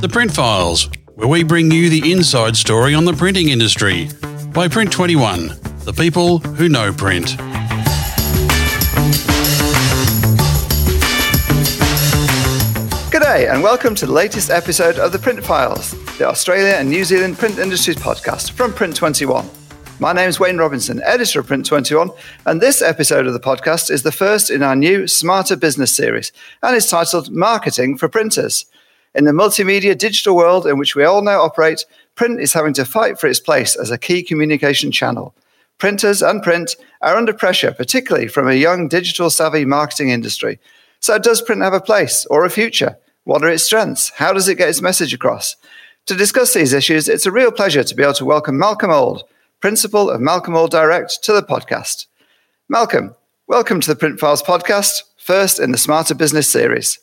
The Print Files, where we bring you the inside story on the printing industry by Print 21, the people who know print. G'day, and welcome to the latest episode of the Print Files, the Australia and New Zealand print industries podcast from Print 21. My name is Wayne Robinson, editor of Print 21, and this episode of the podcast is the first in our new Smarter Business series and is titled Marketing for Printers. In the multimedia digital world in which we all now operate, print is having to fight for its place as a key communication channel. Printers and print are under pressure, particularly from a young digital savvy marketing industry. So, does print have a place or a future? What are its strengths? How does it get its message across? To discuss these issues, it's a real pleasure to be able to welcome Malcolm Auld, principal of Malcolm Auld Direct, to the podcast. Malcolm, welcome to the Print Files podcast, first in the Smarter Business series.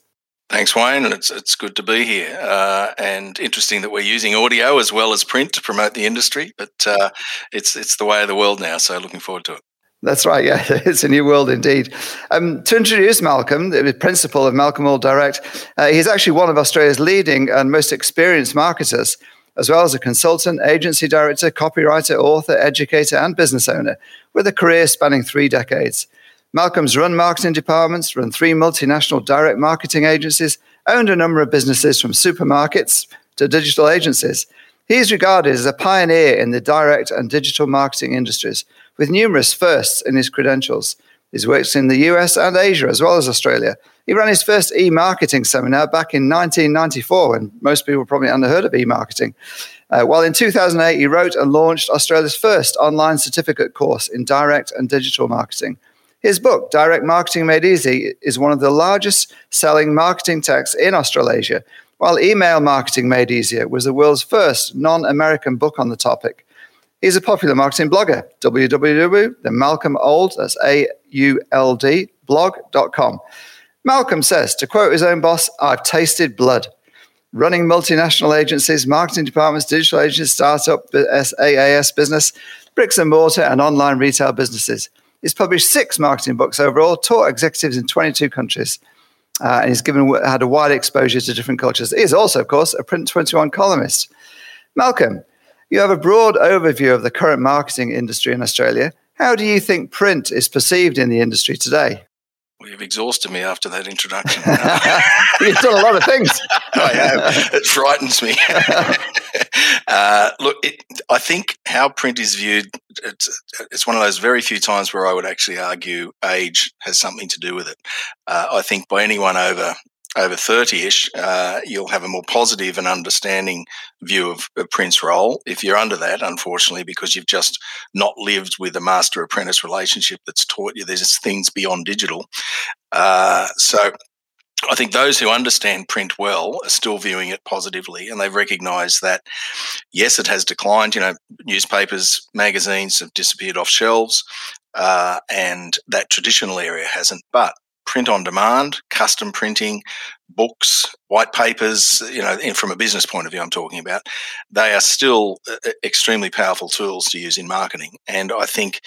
Thanks, Wayne, it's it's good to be here. Uh, and interesting that we're using audio as well as print to promote the industry, but uh, it's it's the way of the world now. So looking forward to it. That's right. Yeah, it's a new world indeed. Um, to introduce Malcolm, the principal of Malcolm Auld Direct, uh, he's actually one of Australia's leading and most experienced marketers, as well as a consultant, agency director, copywriter, author, educator, and business owner, with a career spanning three decades. Malcolm's run marketing departments, run three multinational direct marketing agencies, owned a number of businesses from supermarkets to digital agencies. He is regarded as a pioneer in the direct and digital marketing industries, with numerous firsts in his credentials. He's worked in the US and Asia as well as Australia. He ran his first e marketing seminar back in 1994 when most people probably hadn't heard of e marketing. Uh, while in 2008, he wrote and launched Australia's first online certificate course in direct and digital marketing. His book, Direct Marketing Made Easy, is one of the largest selling marketing texts in Australasia, while Email Marketing Made Easier was the world's first non American book on the topic. He's a popular marketing blogger, www.malcolmauld, that's A-U-L-D, blog.com. Malcolm says, to quote his own boss, I've tasted blood. Running multinational agencies, marketing departments, digital agencies, startup, SaaS business, bricks and mortar, and online retail businesses. He's published six marketing books overall, taught executives in 22 countries, uh, and he's given had a wide exposure to different cultures. He is also, of course, a Print 21 columnist. Malcolm, you have a broad overview of the current marketing industry in Australia. How do you think print is perceived in the industry today? Well, you've exhausted me after that introduction. You've done a lot of things. I have. It frightens me. uh, look, it, I think how print is viewed, it's, it's, one of those very few times where I would actually argue age has something to do with it. Uh, I think by anyone over over 30ish, uh, you'll have a more positive and understanding view of, print's role. If you're under that, unfortunately, because you've just not lived with a master apprentice relationship that's taught you there's things beyond digital. Uh, so I think those who understand print well are still viewing it positively and they've recognized that, yes, it has declined. You know, newspapers, magazines have disappeared off shelves. Uh, and that traditional area hasn't. But print on demand, custom printing, books, white papers, you know, from a business point of view, I'm talking about, they are still uh, extremely powerful tools to use in marketing. And I think,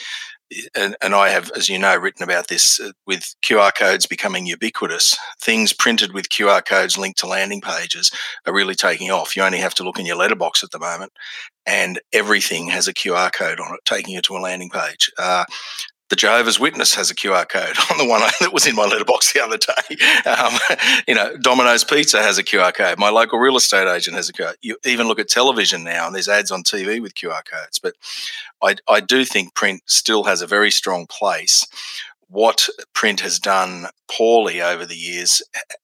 and, and I have, as you know, written about this uh, with QR codes becoming ubiquitous, things printed with QR codes linked to landing pages are really taking off. You only have to look in your letterbox at the moment, and everything has a QR code on it, taking you to a landing page. Uh, the Jehovah's Witness has a QR code on the one that was in my letterbox the other day. Um, you know, Domino's Pizza has a QR code. My local real estate agent has a QR. You even look at television now, and there's ads on TV with QR codes. But I, I do think print still has a very strong place. What print has done poorly over the years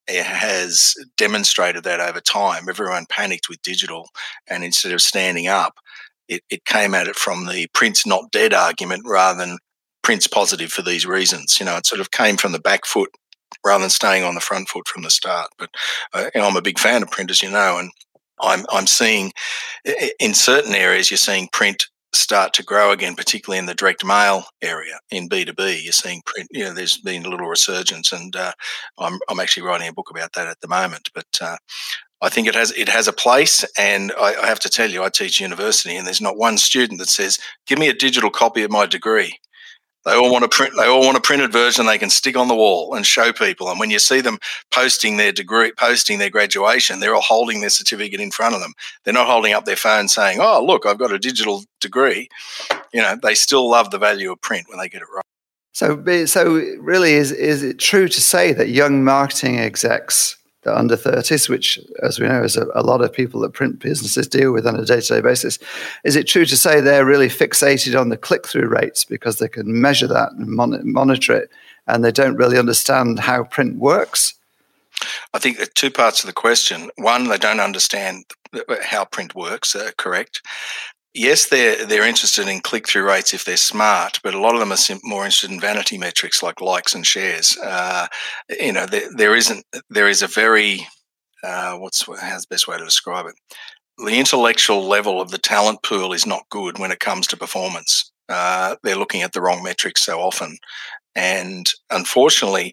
has demonstrated that over time. Everyone panicked with digital, and instead of standing up, it, it, came at it from the print's not dead argument rather than print's positive for these reasons. You know, it sort of came from the back foot rather than staying on the front foot from the start. But uh, you know, I'm a big fan of print, as you know, and I'm I'm seeing in certain areas you're seeing print start to grow again, particularly in the direct mail area in B2B. You're seeing print, you know, there's been a little resurgence, and uh, I'm, I'm actually writing a book about that at the moment. But uh, I think it has it has a place, and I, I, have to tell you, I teach university, and there's not one student that says, "Give me a digital copy of my degree." They all want to print. They all want a printed version they can stick on the wall and show people. And when you see them posting their degree, posting their graduation, they're all holding their certificate in front of them. They're not holding up their phone saying, "Oh, look, I've got a digital degree." You know, they still love the value of print when they get it right. So, so really, is is it true to say that young marketing execs the under 30s, which, as we know, is a, a, lot of people that print businesses deal with on a day to day basis. Is it true to say they're really fixated on the click through rates because they can measure that and mon- monitor it and they don't really understand how print works? I think two parts of the question. One, they don't understand how print works, uh, correct yes, they're they're interested in click through rates if they're smart, but a lot of them are more interested in vanity metrics like likes and shares. Uh, you know, there, there isn't there is a very uh, what's how's the best way to describe it? The intellectual level of the talent pool is not good when it comes to performance. Uh, they're looking at the wrong metrics so often, and unfortunately,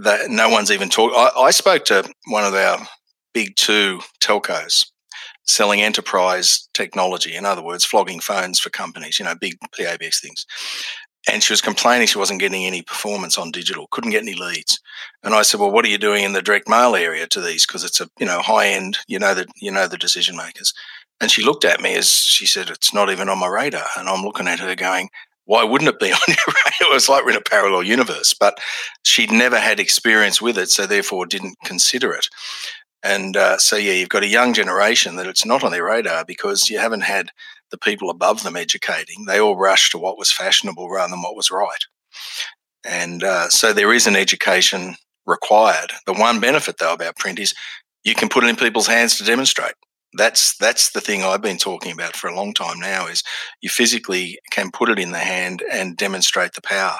that no one's even talking. I spoke to one of our big two telcos selling enterprise technology. In other words, flogging phones for companies, you know, big PABX things. And she was complaining she wasn't getting any performance on digital, couldn't get any leads. And I said, "Well, what are you doing in the direct mail area to these? Because it's a you know high end, you know that you know the decision makers." And she looked at me as she said, "It's not even on my radar." And I'm looking at her going, "Why wouldn't it be on your radar?" It was like we're in a parallel universe. But she'd never had experience with it, so therefore didn't consider it. And uh, so, yeah, you've got a young generation that it's not on their radar because you haven't had the people above them educating. They all rush to what was fashionable rather than what was right. And uh, so there is an education required. The one benefit, though, about print is you can put it in people's hands to demonstrate. That's that's the thing I've been talking about for a long time now. Is you physically can put it in the hand and demonstrate the power.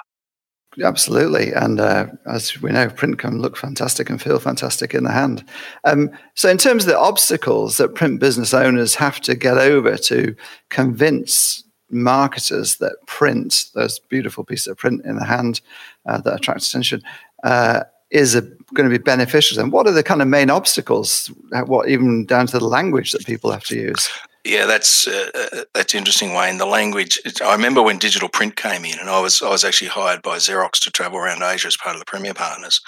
Absolutely, and uh, as we know, print can look fantastic and feel fantastic in the hand. Um, so, in terms of the obstacles that print business owners have to get over to convince marketers that print, those beautiful pieces of print in the hand uh, that attract attention, uh, is going to be beneficial. And what are the kind of main obstacles? What even down to the language that people have to use? Yeah, that's uh, uh, that's interesting, Wayne. The language. I remember when digital print came in, and I was I was actually hired by Xerox to travel around Asia as part of the Premier Partners,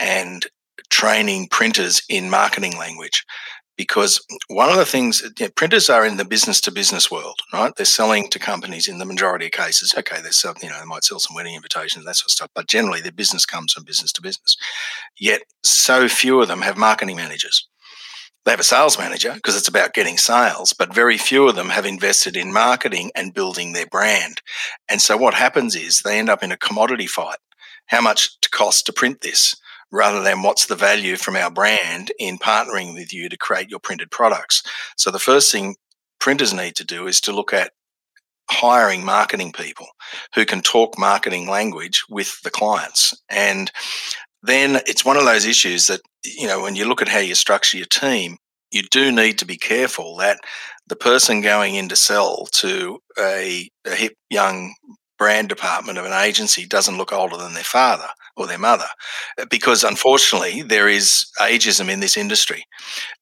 and training printers in marketing language. Because one of the things, you know, printers are in the business to business world, right? They're selling to companies in the majority of cases. Okay, they sell, you know, they might sell some wedding invitations, that sort of stuff, but generally their business comes from business to business. Yet so few of them have marketing managers they have a sales manager because it's about getting sales, but very few of them have invested in marketing and building their brand. And so what happens is they end up in a commodity fight. How much to cost to print this? Rather than what's the value from our brand in partnering with you to create your printed products. So the first thing printers need to do is to look at hiring marketing people who can talk marketing language with the clients. And then it's one of those issues that, you know, when you look at how you structure your team, you do need to be careful that the person going in to sell to a, a hip young brand department of an agency doesn't look older than their father or their mother uh, because unfortunately there is ageism in this industry.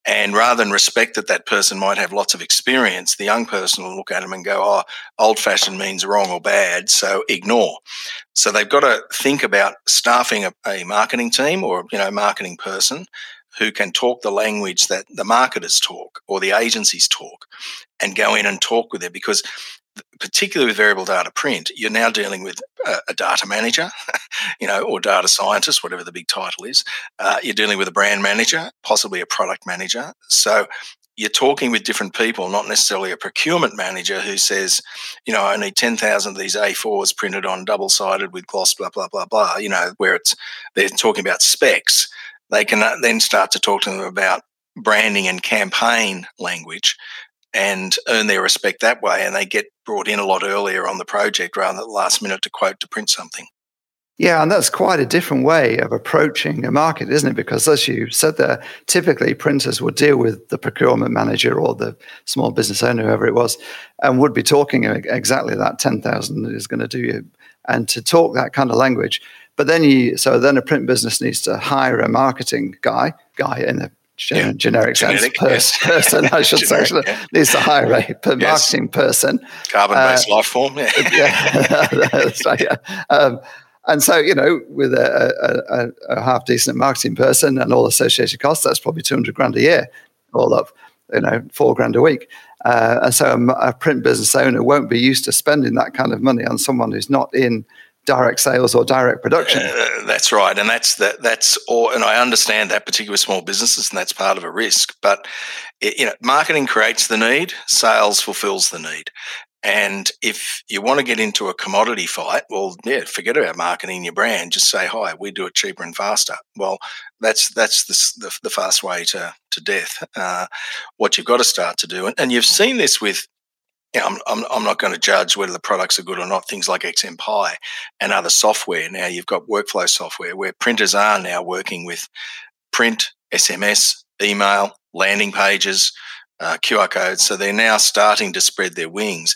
And rather than respect that that person might have lots of experience the young person will look at them and go oh old fashioned means wrong or bad so ignore. So they've got to think about staffing a, a marketing team or you know marketing person who can talk the language that the marketers talk or the agencies talk and go in and talk with them because particularly with variable data print, you're now dealing with a, a data manager, you know, or data scientist, whatever the big title is. Uh, you're dealing with a brand manager, possibly a product manager. So you're talking with different people, not necessarily a procurement manager who says, you know, I need 10,000 of these A4s printed on double sided with gloss, blah, blah, blah, blah, you know, where it's, they're talking about specs. They can uh, then start to talk to them about branding and campaign language and earn their respect that way. And they get brought in a lot earlier on the project rather than the last minute to quote to print something. Yeah, and that's quite a different way of approaching a market, isn't it? Because as you said there, typically printers would deal with the procurement manager or the small business owner, whoever it was, and would be talking exactly that 10,000 is going to do you. And to talk that kind of language. But then you, so then a print business needs to hire a marketing guy, guy in the gen- yeah. generic, sense, pers- yeah. person, I should generic, say, yeah. needs a higher rate per yes. marketing person. Carbon based uh, life form, yeah. yeah, yeah. Um, and so, you know, with a, a, a, half decent marketing person and all associated costs, that's probably 200 grand a year, all up, you know, four grand a week. Uh, and so a, a, print business owner won't be used to spending that kind of money on someone who's not in direct sales or direct production. Uh, that's right, and that's that. That's all. And I understand that particular small businesses, and that's part of a risk. But it, you know, marketing creates the need, sales fulfills the need. And if you want to get into a commodity fight, well, yeah, forget about marketing your brand. Just say, "Hi, we do it cheaper and faster." Well, that's that's the, the, the fast way to to death. Uh, what you've got to start to do, and, and you've seen this with you know, I'm, I'm, I'm, not going to judge whether the products are good or not. Things like XMPie and other software. Now you've got workflow software where printers are now working with print, SMS, email, landing pages, uh, QR codes. So they're now starting to spread their wings.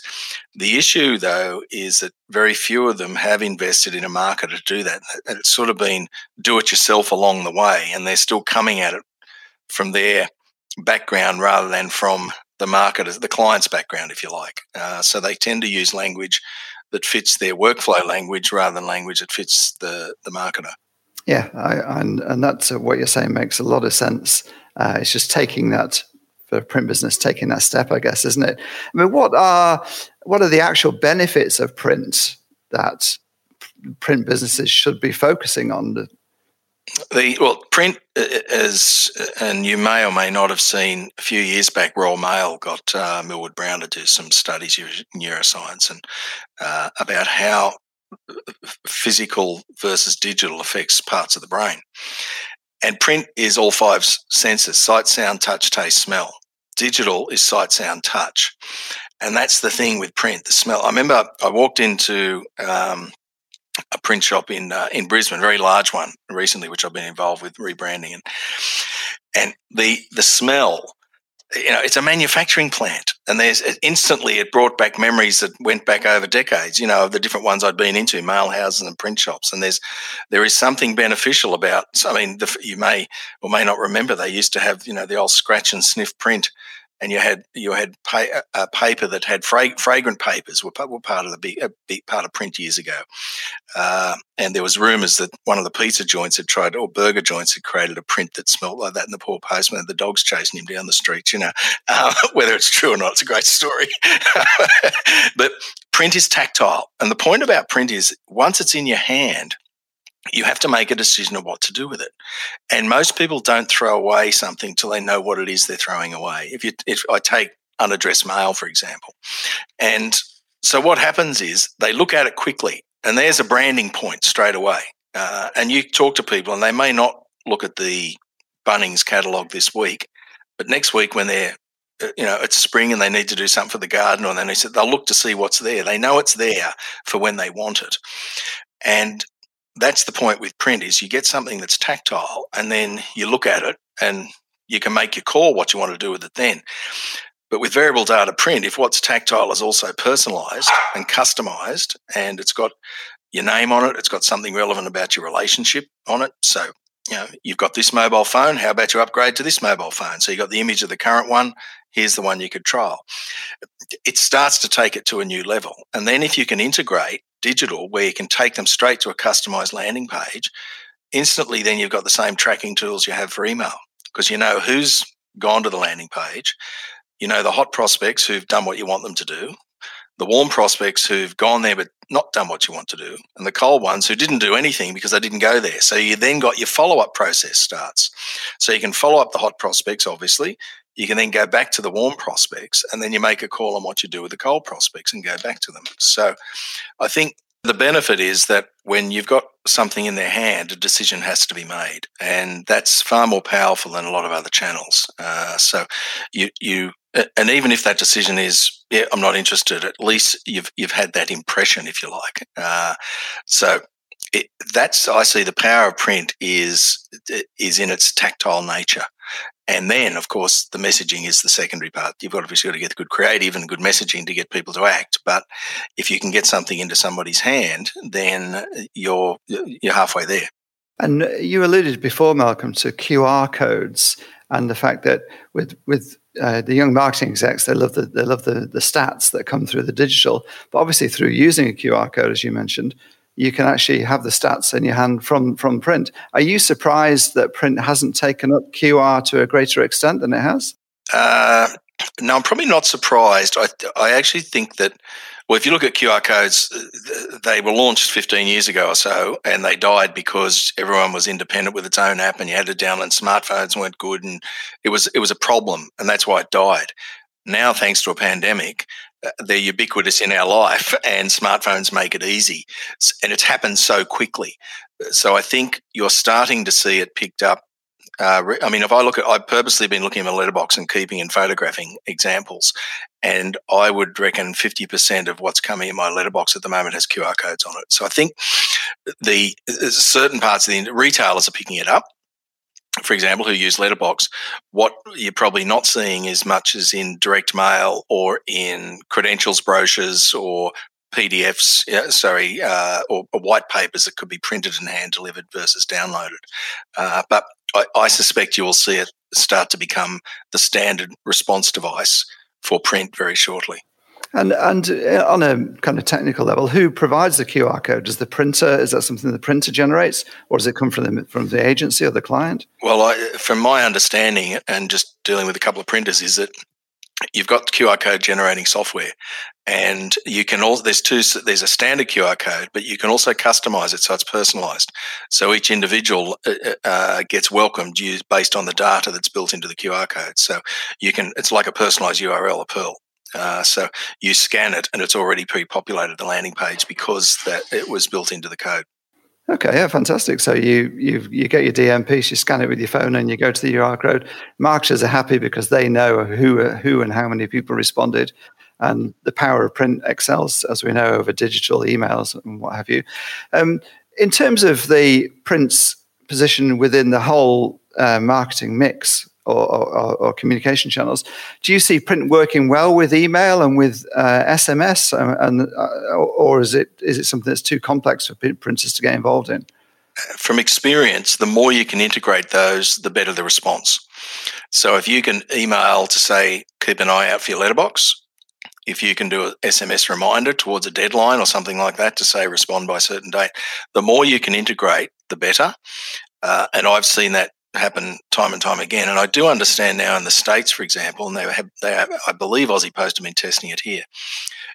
The issue, though, is that very few of them have invested in a market to do that. It's sort of been do it yourself along the way, and they're still coming at it from their background rather than from the market, the client's background, if you like. Uh, so they tend to use language that fits their workflow language rather than language that fits the, the marketer. Yeah, I, and, and that's uh, what you're saying makes a lot of sense. Uh, it's just taking that for print business, taking that step, I guess, isn't it? I mean, what are what are the actual benefits of print that print businesses should be focusing on? The well, print is, and you may or may not have seen a few years back. Royal Mail got uh, Millward Brown to do some studies in neuroscience and uh, about how physical versus digital affects parts of the brain. And print is all five senses: sight, sound, touch, taste, smell. Digital is sight, sound, touch, and that's the thing with print. The smell. I remember I walked into um, a print shop in uh, in Brisbane, very large one recently, which I've been involved with rebranding, and and the the smell, you know, it's a manufacturing plant, and there's instantly it brought back memories that went back over decades, you know, of the different ones I'd been into, mail houses and print shops, and there's there is something beneficial about. I mean, the, you may or may not remember they used to have, you know, the old scratch and sniff print and you had you had a paper that had fra- fragrant papers were, were part of the big, big, part of print years ago, uh, and there was rumours that one of the pizza joints had tried or burger joints had created a print that smelled like that, and the poor postman had the dogs chasing him down the street. You know, uh, whether it's true or not, it's a great story. but print is tactile, and the point about print is once it's in your hand you have to make a decision of what to do with it. And most people don't throw away something till they know what it is they're throwing away. If you, if I take unaddressed mail, for example, and so what happens is they look at it quickly, and there's a branding point straight away. Uh, and you talk to people, and they may not look at the Bunnings catalogue this week, but next week when they're uh, you know, it's spring and they need to do something for the garden, or they said they'll look to see what's there. They know it's there for when they want it. And that's the point with print is you get something that's tactile and then you look at it and you can make your call what you want to do with it then. But with variable data print, if what's tactile is also personalized and customized and it's got your name on it, it's got something relevant about your relationship on it. So, you know, you've got this mobile phone. How about you upgrade to this mobile phone? So you've got the image of the current one. Here's the one you could trial. It starts to take it to a new level. And then if you can integrate digital where you can take them straight to a customized landing page, instantly then you've got the same tracking tools you have for email because you know who's gone to the landing page, you know the hot prospects who've done what you want them to do, the warm prospects who've gone there but not done what you want to do, and the cold ones who didn't do anything because they didn't go there. So you then got your follow up process starts. So you can follow up the hot prospects, obviously. You can then go back to the warm prospects and then you make a call on what you do with the cold prospects and go back to them. So I think the benefit is that when you've got something in their hand, a decision has to be made, and that's far more powerful than a lot of other channels. Uh, so, you you and even if that decision is, yeah, I'm not interested. At least you've you've had that impression, if you like. Uh, so, it, that's I see the power of print is is in its tactile nature. And then, of course, the messaging is the secondary part. You've obviously got to get good creative and good messaging to get people to act. But if you can get something into somebody's hand, then you're you're halfway there. And you alluded before, Malcolm, to QR codes. and the fact that with with uh, the young marketing execs, they love the they love the the stats that come through the digital, but obviously through using a QR code, as you mentioned, you can actually have the stats in your hand from from print. Are you surprised that print hasn't taken up QR to a greater extent than it has? Uh, no, I'm probably not surprised. I I actually think that well, if you look at QR codes, they were launched 15 years ago or so, and they died because everyone was independent with its own app, and you had to download. Smartphones weren't good, and it was it was a problem, and that's why it died. Now, thanks to a pandemic, Uh, they're ubiquitous in our life, and smartphones make it easy, and it's happened so quickly. Uh, so I think you're starting to see it picked up uh, I mean, if I look at, I've purposely been looking at my letterbox and keeping and photographing examples, and I would reckon 50% of what's coming in my letterbox at the moment has QR codes on it. So I think the uh, certain parts of the retailers are picking it up. For example, who use letterbox, what you're probably not seeing as much as in direct mail or in credentials brochures or PDFs, yeah, sorry, uh, or, or, white papers that could be printed and hand delivered versus downloaded. Uh, but I, I, suspect you will see it start to become the standard response device for print very shortly. And and uh, on a kind of technical level, who provides the QR code? Does the printer is that something the printer generates, or does it come from the from the agency or the client? Well, I, from my understanding, and just dealing with a couple of printers, is that you've got QR code generating software, and you can also there's two there's a standard QR code, but you can also customize it so it's personalized. So each individual uh, uh, gets welcomed based on the data that's built into the QR code. So you can it's like a personalized URL, a PURL. Uh, so you scan it and it's already pre-populated the landing page because that it was built into the code. Okay, yeah, fantastic. So you you you get your DM piece, you scan it with your phone, and you go to the QR code. Marketers are happy because they know who who and how many people responded, and the power of print excels, as we know, over digital emails and what have you. Um, in terms of the print's position within the whole uh, marketing mix, or, or, or, communication channels. Do you see print working well with email and with uh, SMS, and, and uh, or is it is it something that's too complex for printers to get involved in? From experience, the more you can integrate those, the better the response. So if you can email to say keep an eye out for your letterbox, if you can do an SMS reminder towards a deadline or something like that to say respond by a certain date, the more you can integrate, the better. Uh, and I've seen that happen time and time again. And I do understand now in the States, for example, and they have, they have, I believe Aussie Post have been testing it here.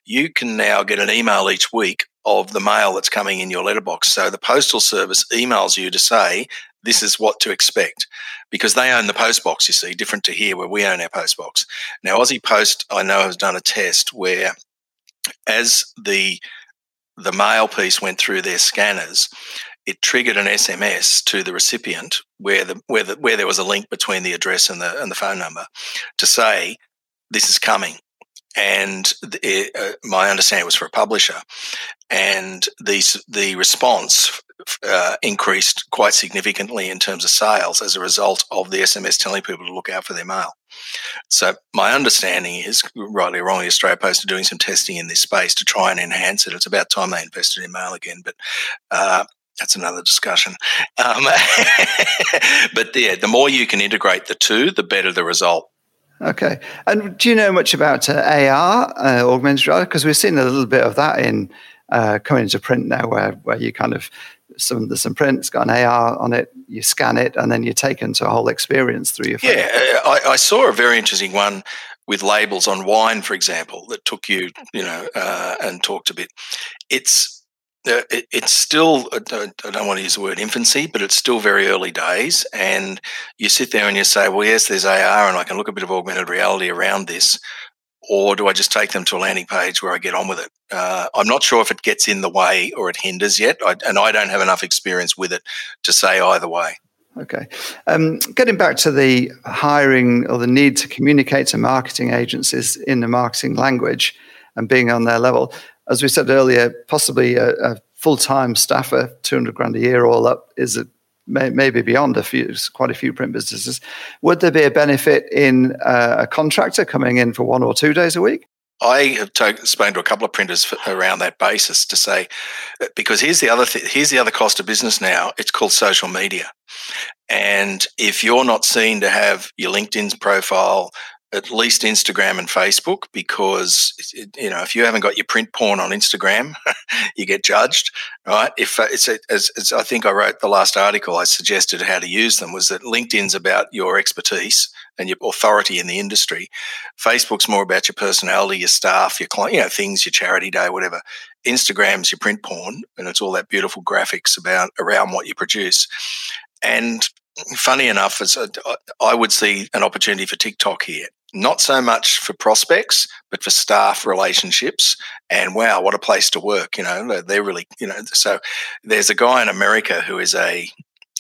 You can now get an email each week of the mail that's coming in your letterbox. So the postal service emails you to say, this is what to expect because they own the post box, you see, different to here where we own our post box. Now, Aussie Post, I know, has done a test where as the the mail piece went through their scanners, it triggered an SMS to the recipient where the where the where there was a link between the address and the and the phone number to say this is coming. And it, uh, my understanding was for a publisher, and the the response uh, increased quite significantly in terms of sales as a result of the SMS telling people to look out for their mail. So my understanding is, rightly or wrongly, Australia Post are doing some testing in this space to try and enhance it. It's about time they invested in mail again, but uh, that's another discussion. Um, but yeah, the more you can integrate the two, the better the result. Okay. And do you know much about uh, AR, uh, augmented reality? Because we've seen a little bit of that in uh, coming into print now, where where you kind of some there's some prints got an AR on it, you scan it, and then you're taken to a whole experience through your phone. Yeah, uh, I, I saw a very interesting one with labels on wine, for example, that took you, you know, uh, and talked a bit. It's it, it's still, I don't want to use the word infancy, but it's still very early days. And you sit there and you say, well, yes, there's AR and I can look a bit of augmented reality around this. Or do I just take them to a landing page where I get on with it? Uh, I'm not sure if it gets in the way or it hinders yet. I, and I don't have enough experience with it to say either way. Okay. Um, getting back to the hiring or the need to communicate to marketing agencies in the marketing language and being on their level, as we said earlier, possibly a, a full time staffer, 200 grand a year all up, is a, may, maybe beyond a few, quite a few print businesses. Would there be a benefit in uh, a contractor coming in for one or two days a week? I have to, spoken to a couple of printers for, around that basis to say, because here's the other th- here's the other cost of business now. It's called social media, and if you're not seen to have your LinkedIn's profile, at least Instagram and Facebook, because you know if you haven't got your print porn on Instagram, you get judged, right? If uh, it's, as, as I think I wrote the last article, I suggested how to use them was that LinkedIn's about your expertise and your authority in the industry. Facebook's more about your personality, your staff, your client, you know, things, your charity day, whatever. Instagram's your print porn, and it's all that beautiful graphics about around what you produce. And funny enough, as I would see an opportunity for TikTok here not so much for prospects, but for staff relationships. And wow, what a place to work! You know, they're really, you know. So there's a guy in America who is a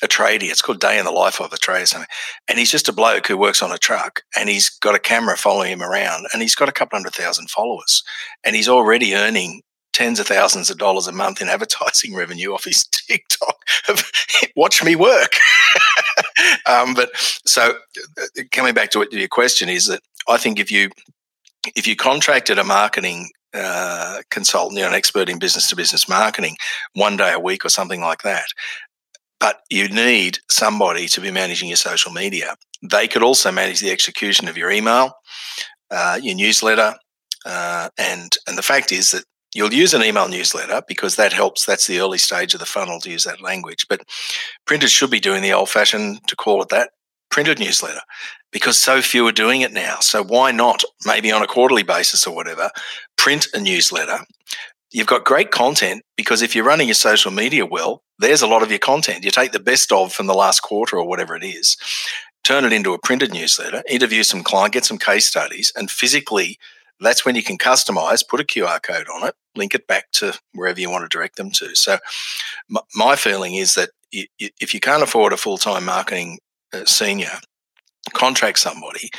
a tradie. It's called Day in the Life of a Tradie, something. And he's just a bloke who works on a truck, and he's got a camera following him around, and he's got a couple hundred thousand followers, and he's already earning tens of thousands of dollars a month in advertising revenue off his TikTok. Watch me work. um, but so uh, coming back to your question is that I think if you if you contracted a marketing uh, consultant, you're an expert in business to business marketing, one day a week or something like that. But you need somebody to be managing your social media. They could also manage the execution of your email, uh, your newsletter, uh, and and the fact is that You'll use an email newsletter because that helps. That's the early stage of the funnel to use that language. But printers should be doing the old fashioned, to call it that, printed newsletter because so few are doing it now. So why not, maybe on a quarterly basis or whatever, print a newsletter? You've got great content because if you're running your social media well, there's a lot of your content. You take the best of from the last quarter or whatever it is, turn it into a printed newsletter, interview some client, get some case studies, and physically that's when you can customize, put a QR code on it, link it back to wherever you want to direct them to. So, my feeling is that if you can't afford a full time marketing uh, senior, contract somebody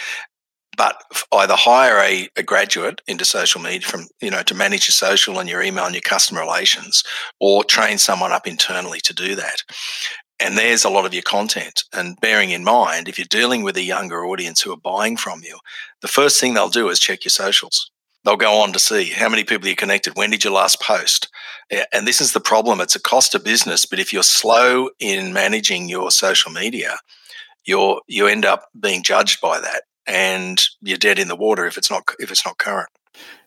but either hire a, a, graduate into social media from you know to manage your social and your email and your customer relations or train someone up internally to do that and there's a lot of your content. And bearing in mind, if you're dealing with a younger audience who are buying from you, the first thing they'll do is check your socials. They'll go on to see how many people you connected. When did you last post? And this is the problem. It's a cost of business, but if you're slow in managing your social media, you're you end up being judged by that, and you're dead in the water if it's not if it's not current.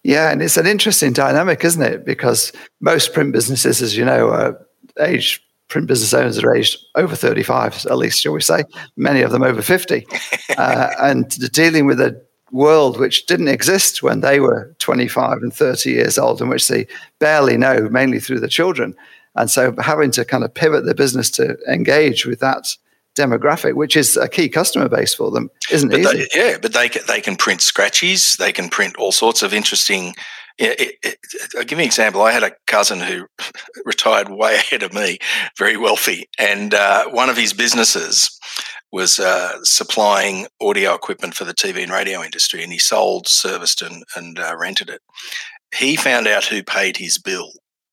Yeah, and it's an interesting dynamic, isn't it? Because most print businesses, as you know, are age print business owners are aged over 35, at least, shall we say, many of them over 50. uh, and dealing with a world which didn't exist when they were 25 and 30 years old, and which they barely know, mainly through the children. And so having to kind of pivot the business to engage with that demographic, which is a key customer base for them, isn't. They, yeah, but they they can print scratchies, they can print all sorts of interesting it, it, I'll give you an example. I had a cousin who retired way ahead of me, very wealthy, and uh, one of his businesses was uh, supplying audio equipment for the TV and radio industry, and he sold, serviced, and, and uh, rented it. He found out who paid his bill,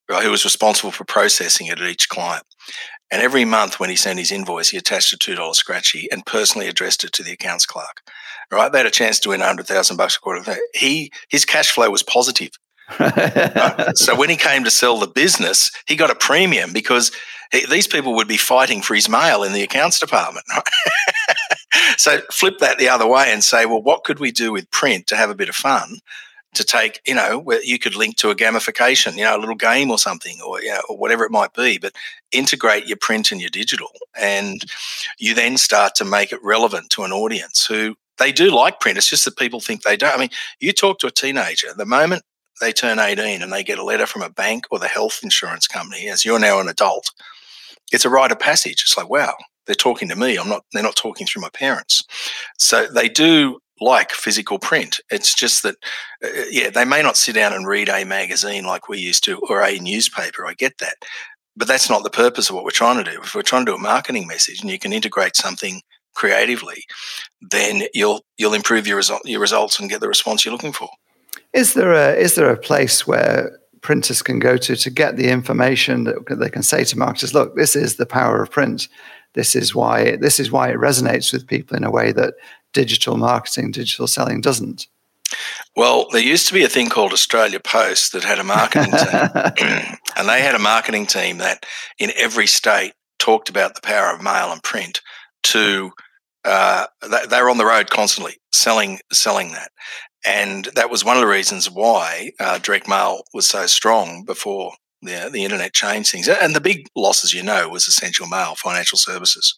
right, who was responsible for processing it at each client. And every month when he sent his invoice, he attached a $2 scratchy and personally addressed it to the accounts clerk right? They had a chance to win hundred thousand bucks a quarter. He his cash flow was positive. So when he came to sell the business, he got a premium because he, these people would be fighting for his mail in the accounts department. Right? so flip that the other way and say, well, what could we do with print to have a bit of fun? To take, you know, where you could link to a gamification, you know, a little game or something, or you know, or whatever it might be, but integrate your print and your digital, and you then start to make it relevant to an audience who they do like print. It's just that people think they don't. I mean, you talk to a teenager, the moment they turn 18 and they get a letter from a bank or the health insurance company, as you're now an adult, it's a rite of passage. It's like, wow, they're talking to me. I'm not, they're not talking through my parents. So they do like physical print. It's just that, uh, yeah, they may not sit down and read a magazine like we used to or a newspaper. I get that. But that's not the purpose of what we're trying to do. If we're trying to do a marketing message and you can integrate something creatively, then you'll you'll improve your result your results and get the response you're looking for. Is there a is there a place where printers can go to to get the information that they can say to marketers, look, this is the power of print. This is why this is why it resonates with people in a way that digital marketing, digital selling doesn't. Well, there used to be a thing called Australia Post that had a marketing team, and they had a marketing team that in every state talked about the power of mail and print to uh, they were on the road constantly selling selling that, and that was one of the reasons why uh, direct mail was so strong before the the internet changed things. And the big losses, you know, was essential mail, financial services,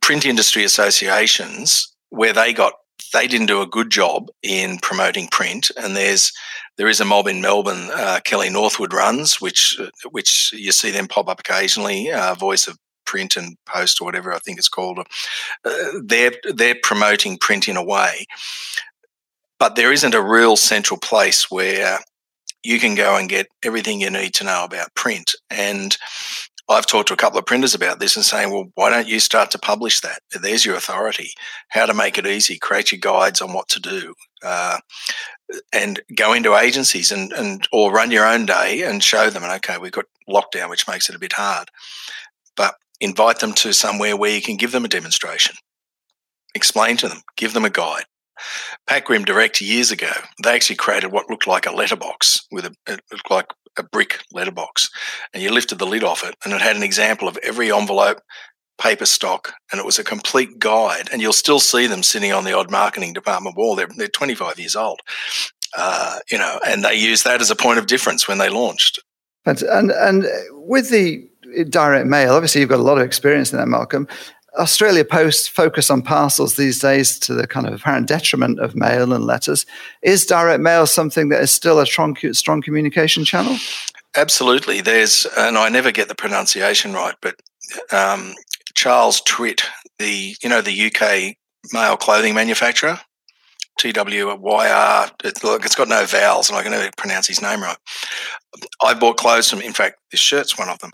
print industry associations, where they got they didn't do a good job in promoting print. And there's there is a mob in Melbourne, uh, Kellie Northwood runs, which which you see them pop up occasionally. Uh, Voice of print and post or whatever I think it's called. Uh, they're they're promoting print in a way, but there isn't a real central place where you can go and get everything you need to know about print. And I've talked to a couple of printers about this and saying, well, why don't you start to publish that? There's your authority. How to make it easy. Create your guides on what to do. Uh, and go into agencies and, and or run your own day and show them and okay we've got lockdown which makes it a bit hard invite them to somewhere where you can give them a demonstration, explain to them, give them a guide. Pat Grimm Direct years ago, they actually created what looked like a letterbox with a it looked like a brick letterbox, and you lifted the lid off it, and it had an example of every envelope, paper stock, and it was a complete guide. And you'll still see them sitting on the odd marketing department wall. They're they're 25 years old, uh, you know, and they use that as a point of difference when they launched. And and, and with the direct mail, obviously you've got a lot of experience in that, Malcolm. Australia Post focus on parcels these days to the kind of apparent detriment of mail and letters. Is direct mail something that is still a strong, strong communication channel? Absolutely. There's, and I never get the pronunciation right, but um, Charles Twitt, the you know the UK male clothing manufacturer, TWYR. It, look, it's got no vowels, and I can never pronounce his name right. I bought clothes from, in fact, this shirt's one of them.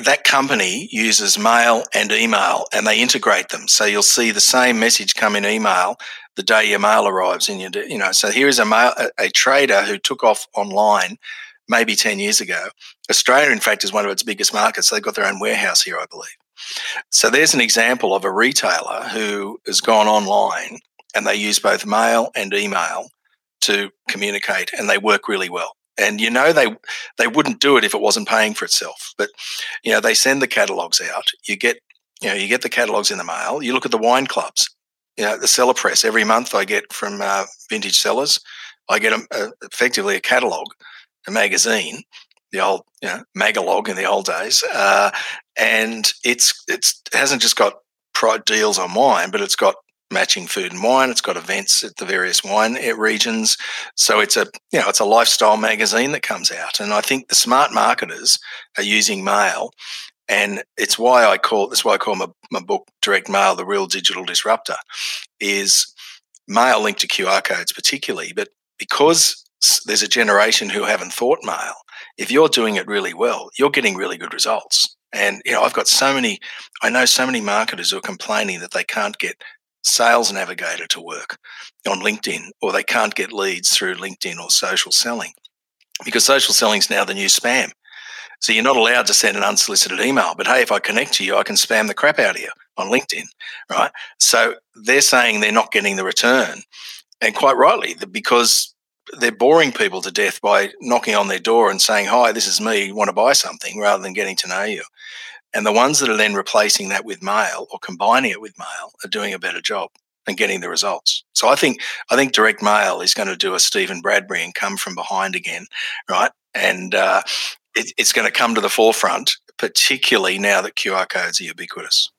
That company uses mail and email, and they integrate them. So you'll see the same message come in email the day your mail arrives in your, you know. So here is a mail, a, a trader who took off online maybe 10 years ago. Australia, in fact, is one of its biggest markets. They've got their own warehouse here, I believe. So there's an example of a retailer who has gone online and they use both mail and email to communicate and they work really well. And you know they they wouldn't do it if it wasn't paying for itself. But you know they send the catalogs out. You get you know you get the catalogs in the mail. You look at the wine clubs. You know the cellar press every month i get from uh, vintage cellars i get a, a, effectively a catalog a magazine the old you know magalog in the old days uh, and it's it's it hasn't just got deals on wine but it's got matching food and wine. It's got events at the various wine regions. So it's a you know it's a lifestyle magazine that comes out, and I think the smart marketers are using mail, and it's why I call that's why I call my, my book Direct Mail: The Real Digital Disruptor, is mail linked to QR codes particularly, but because there's a generation who haven't thought mail. If you're doing it really well, you're getting really good results. And you know, I've got so many, I know so many marketers who are complaining that they can't get sales navigator to work on LinkedIn, or they can't get leads through LinkedIn or social selling because social selling is now the new spam. So you're not allowed to send an unsolicited email. But hey, if I connect to you, I can spam the crap out of you on LinkedIn, right? So they're saying they're not getting the return, and quite rightly, because they're boring people to death by knocking on their door and saying, "Hi, this is me. Want to buy something?" rather than getting to know you. And the ones that are then replacing that with mail or combining it with mail are doing a better job and getting the results. So I think I think direct mail is going to do a Steven Bradbury and come from behind again, right? And uh, it, it's going to come to the forefront, particularly now that QR codes are ubiquitous.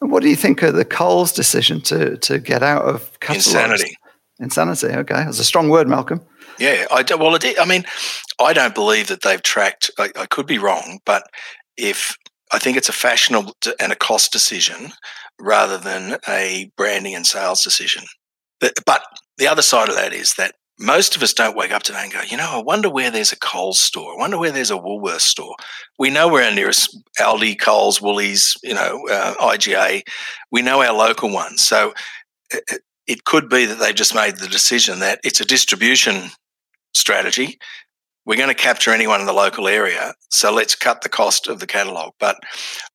And what do you think of the Coles decision to to get out of catalogs? insanity? Insanity. Okay, that's a strong word, Malcolm. Yeah, I do, well, it, I mean, I don't believe that they've tracked. I, I could be wrong, but if I think it's a fashionable and a cost decision rather than a branding and sales decision. But, the other side of that is that most of us don't wake up today and go, you know, I wonder where there's a Coles store. I wonder where there's a Woolworths store. We know where our nearest Aldi, Coles, Woolies, you know, uh, IGA. We know our local ones. So it, it could be that they've just made the decision that it's a distribution strategy we're going to capture anyone in the local area, so let's cut the cost of the catalogue. But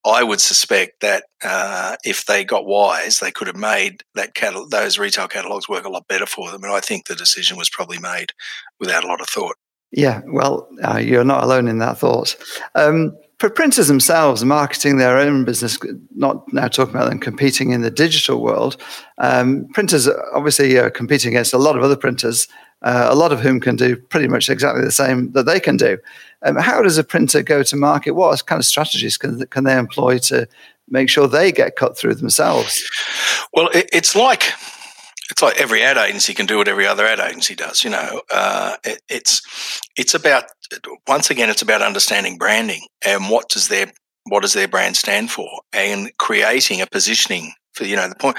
I would suspect that uh, if they got wise, they could have made that catalog, those retail catalogues work a lot better for them. And I think the decision was probably made without a lot of thought. Yeah, well, uh, you're not alone in that thought. Um, for printers themselves, marketing their own business, not now talking about them competing in the digital world, um, printers obviously are competing against a lot of other printers uh, a lot of whom can do pretty much exactly the same that they can do. Um, how does a printer go to market? What kind of strategies can, can they employ to make sure they get cut through themselves? Well, it, it's like it's like every ad agency can do what every other ad agency does. You know, uh, it, it's it's about once again, it's about understanding branding and what does their what does their brand stand for, and creating a positioning you know the point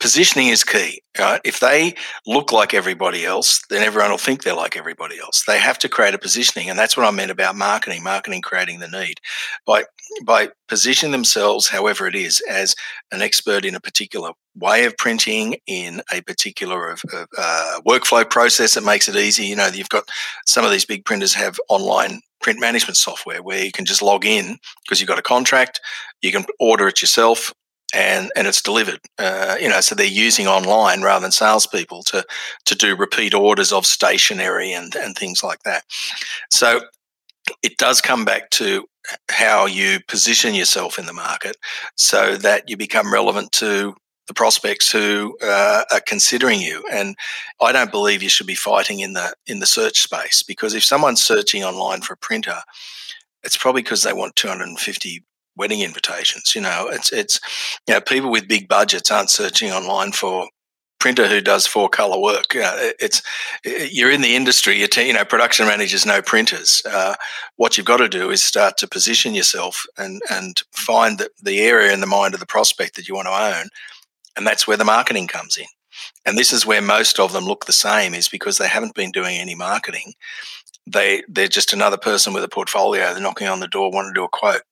positioning is key. Right? If they look like everybody else, then everyone will think they're like everybody else. They have to create a positioning, and that's what I meant about marketing. Marketing creating the need by by positioning themselves, however it is, as an expert in a particular way of printing, in a particular uh, workflow process that makes it easy. You know, you've got some of these big printers have online print management software where you can just log in because you've got a contract, you can order it yourself, and and it's delivered. Uh, you know, so they're using online rather than salespeople to to do repeat orders of stationery and and things like that. So it does come back to how you position yourself in the market so that you become relevant to the prospects who uh, are considering you. And I don't believe you should be fighting in the in the search space because if someone's searching online for a printer, it's probably because they want 250 wedding invitations. You know, it's it's you know people with big budgets aren't searching online for printer who does four color work. You know, it's you're in the industry. You, you know, production managers know printers. Uh, what you've got to do is start to position yourself and and find the, the area in the mind of the prospect that you want to own, and that's where the marketing comes in. And this is where most of them look the same, is because they haven't been doing any marketing. They they're just another person with a portfolio. They're knocking on the door, wanting to do a quote.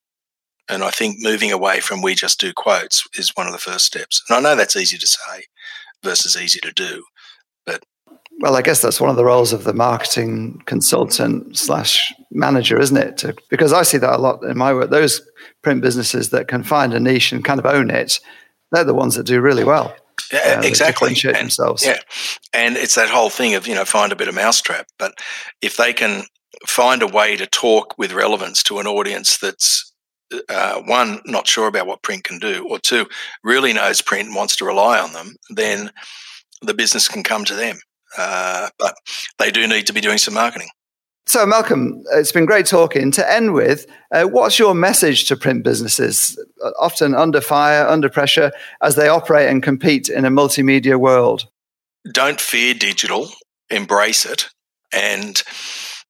And I think moving away from we just do quotes is one of the first steps. And I know that's easy to say versus easy to do, but well, I guess that's one of the roles of the marketing consultant slash manager, isn't it? To, because I see that a lot in my work. Those print businesses that can find a niche and kind of own it, they're the ones that do really well. Yeah, uh, exactly. And, themselves. Yeah, and it's that whole thing of you know find a bit of mousetrap. But if they can find a way to talk with relevance to an audience that's uh, one, not sure about what print can do, or two, really knows print and wants to rely on them, then the business can come to them. Uh, but they do need to be doing some marketing. So, Malcolm, it's been great talking. To end with, uh, what's your message to print businesses, uh, often under fire, under pressure, as they operate and compete in a multimedia world? Don't fear digital, embrace it, and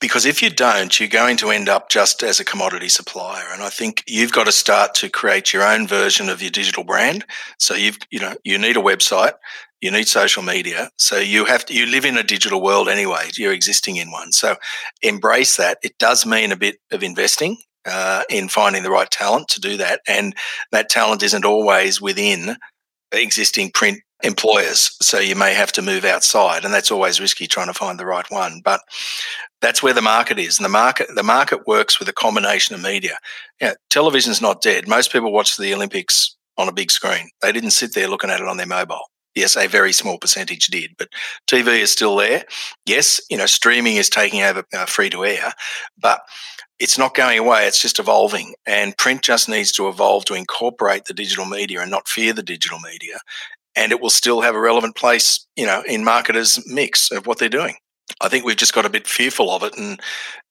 because if you don't, you're going to end up just as a commodity supplier. And I think you've got to start to create your own version of your digital brand. So you've, you know, you need a website, you need social media. So you have to, you live in a digital world anyway. You're existing in one. So embrace that. It does mean a bit of investing. Uh, in finding the right talent to do that. And that talent isn't always within existing print employers. So you may have to move outside, and that's always risky trying to find the right one. But that's where the market is, and the market the market works with a combination of media. You know, television's not dead. Most people watch the Olympics on a big screen. They didn't sit there looking at it on their mobile. Yes, a very small percentage did, but TV is still there. Yes, you know, streaming is taking over uh, free to air, but it's not going away. It's just evolving. And print just needs to evolve to incorporate the digital media and not fear the digital media. And it will still have a relevant place, you know, in marketers' mix of what they're doing. I think we've just got a bit fearful of it and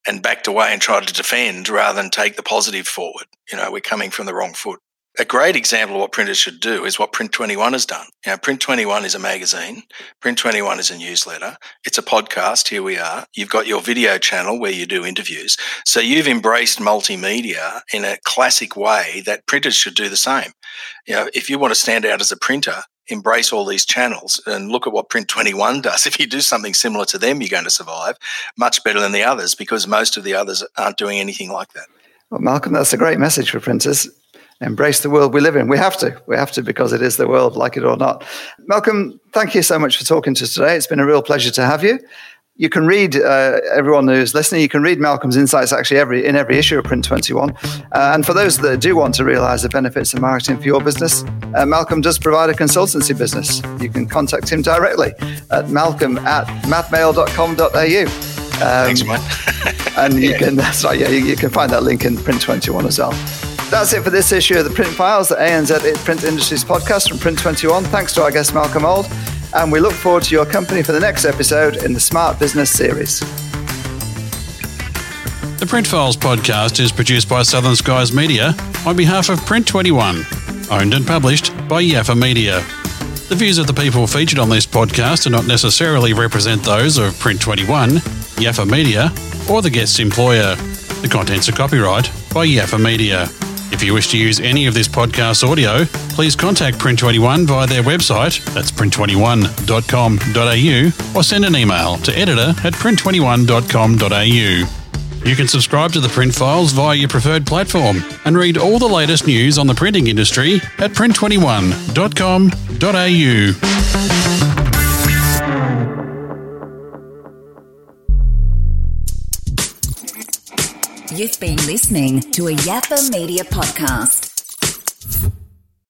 and backed away and tried to defend rather than take the positive forward. You know, we're coming from the wrong foot. A great example of what printers should do is what Print 21 has done. Know, Print 21 is a magazine. Print 21 is a newsletter. It's a podcast. Here we are. You've got your video channel where you do interviews. So you've embraced multimedia in a classic way that printers should do the same. You know, if you want to stand out as a printer, embrace all these channels and look at what Print 21 does. If you do something similar to them, you're going to survive much better than the others because most of the others aren't doing anything like that. Well, Malcolm, that's a great message for printers. Embrace the world we live in. We have to. We have to because it is the world, like it or not. Malcolm, thank you so much for talking to us today. It's been a real pleasure to have you. You can read uh, everyone who's listening. You can read Malcolm's insights actually every in every issue of Print 21. Uh, and for those that do want to realize the benefits of marketing for your business, uh, Malcolm does provide a consultancy business. You can contact him directly at malcolm at madmail.com.au. Um, Thanks, man. and you yeah. can that's right, yeah, you, you, can find that link in Print 21 as well. That's it for this issue of the Print Files, the ANZ Print Industries podcast from Print 21. Thanks to our guest Malcolm Auld and we look forward to your company for the next episode in the Smart Business series. The Print Files podcast is produced by Southern Skies Media on behalf of Print 21, owned and published by Yaffa Media. The views of the people featured on this podcast do not necessarily represent those of Print 21, Yaffa Media, or the guest's employer. The contents are copyright by Yaffa Media. If you wish to use any of this podcast audio, please contact Print21 via their website, that's print21.com.au, or send an email to editor at print21.com.au. You can subscribe to the print files via your preferred platform and read all the latest news on the printing industry at print21.com.au. You've been listening to a Yaffa Media podcast.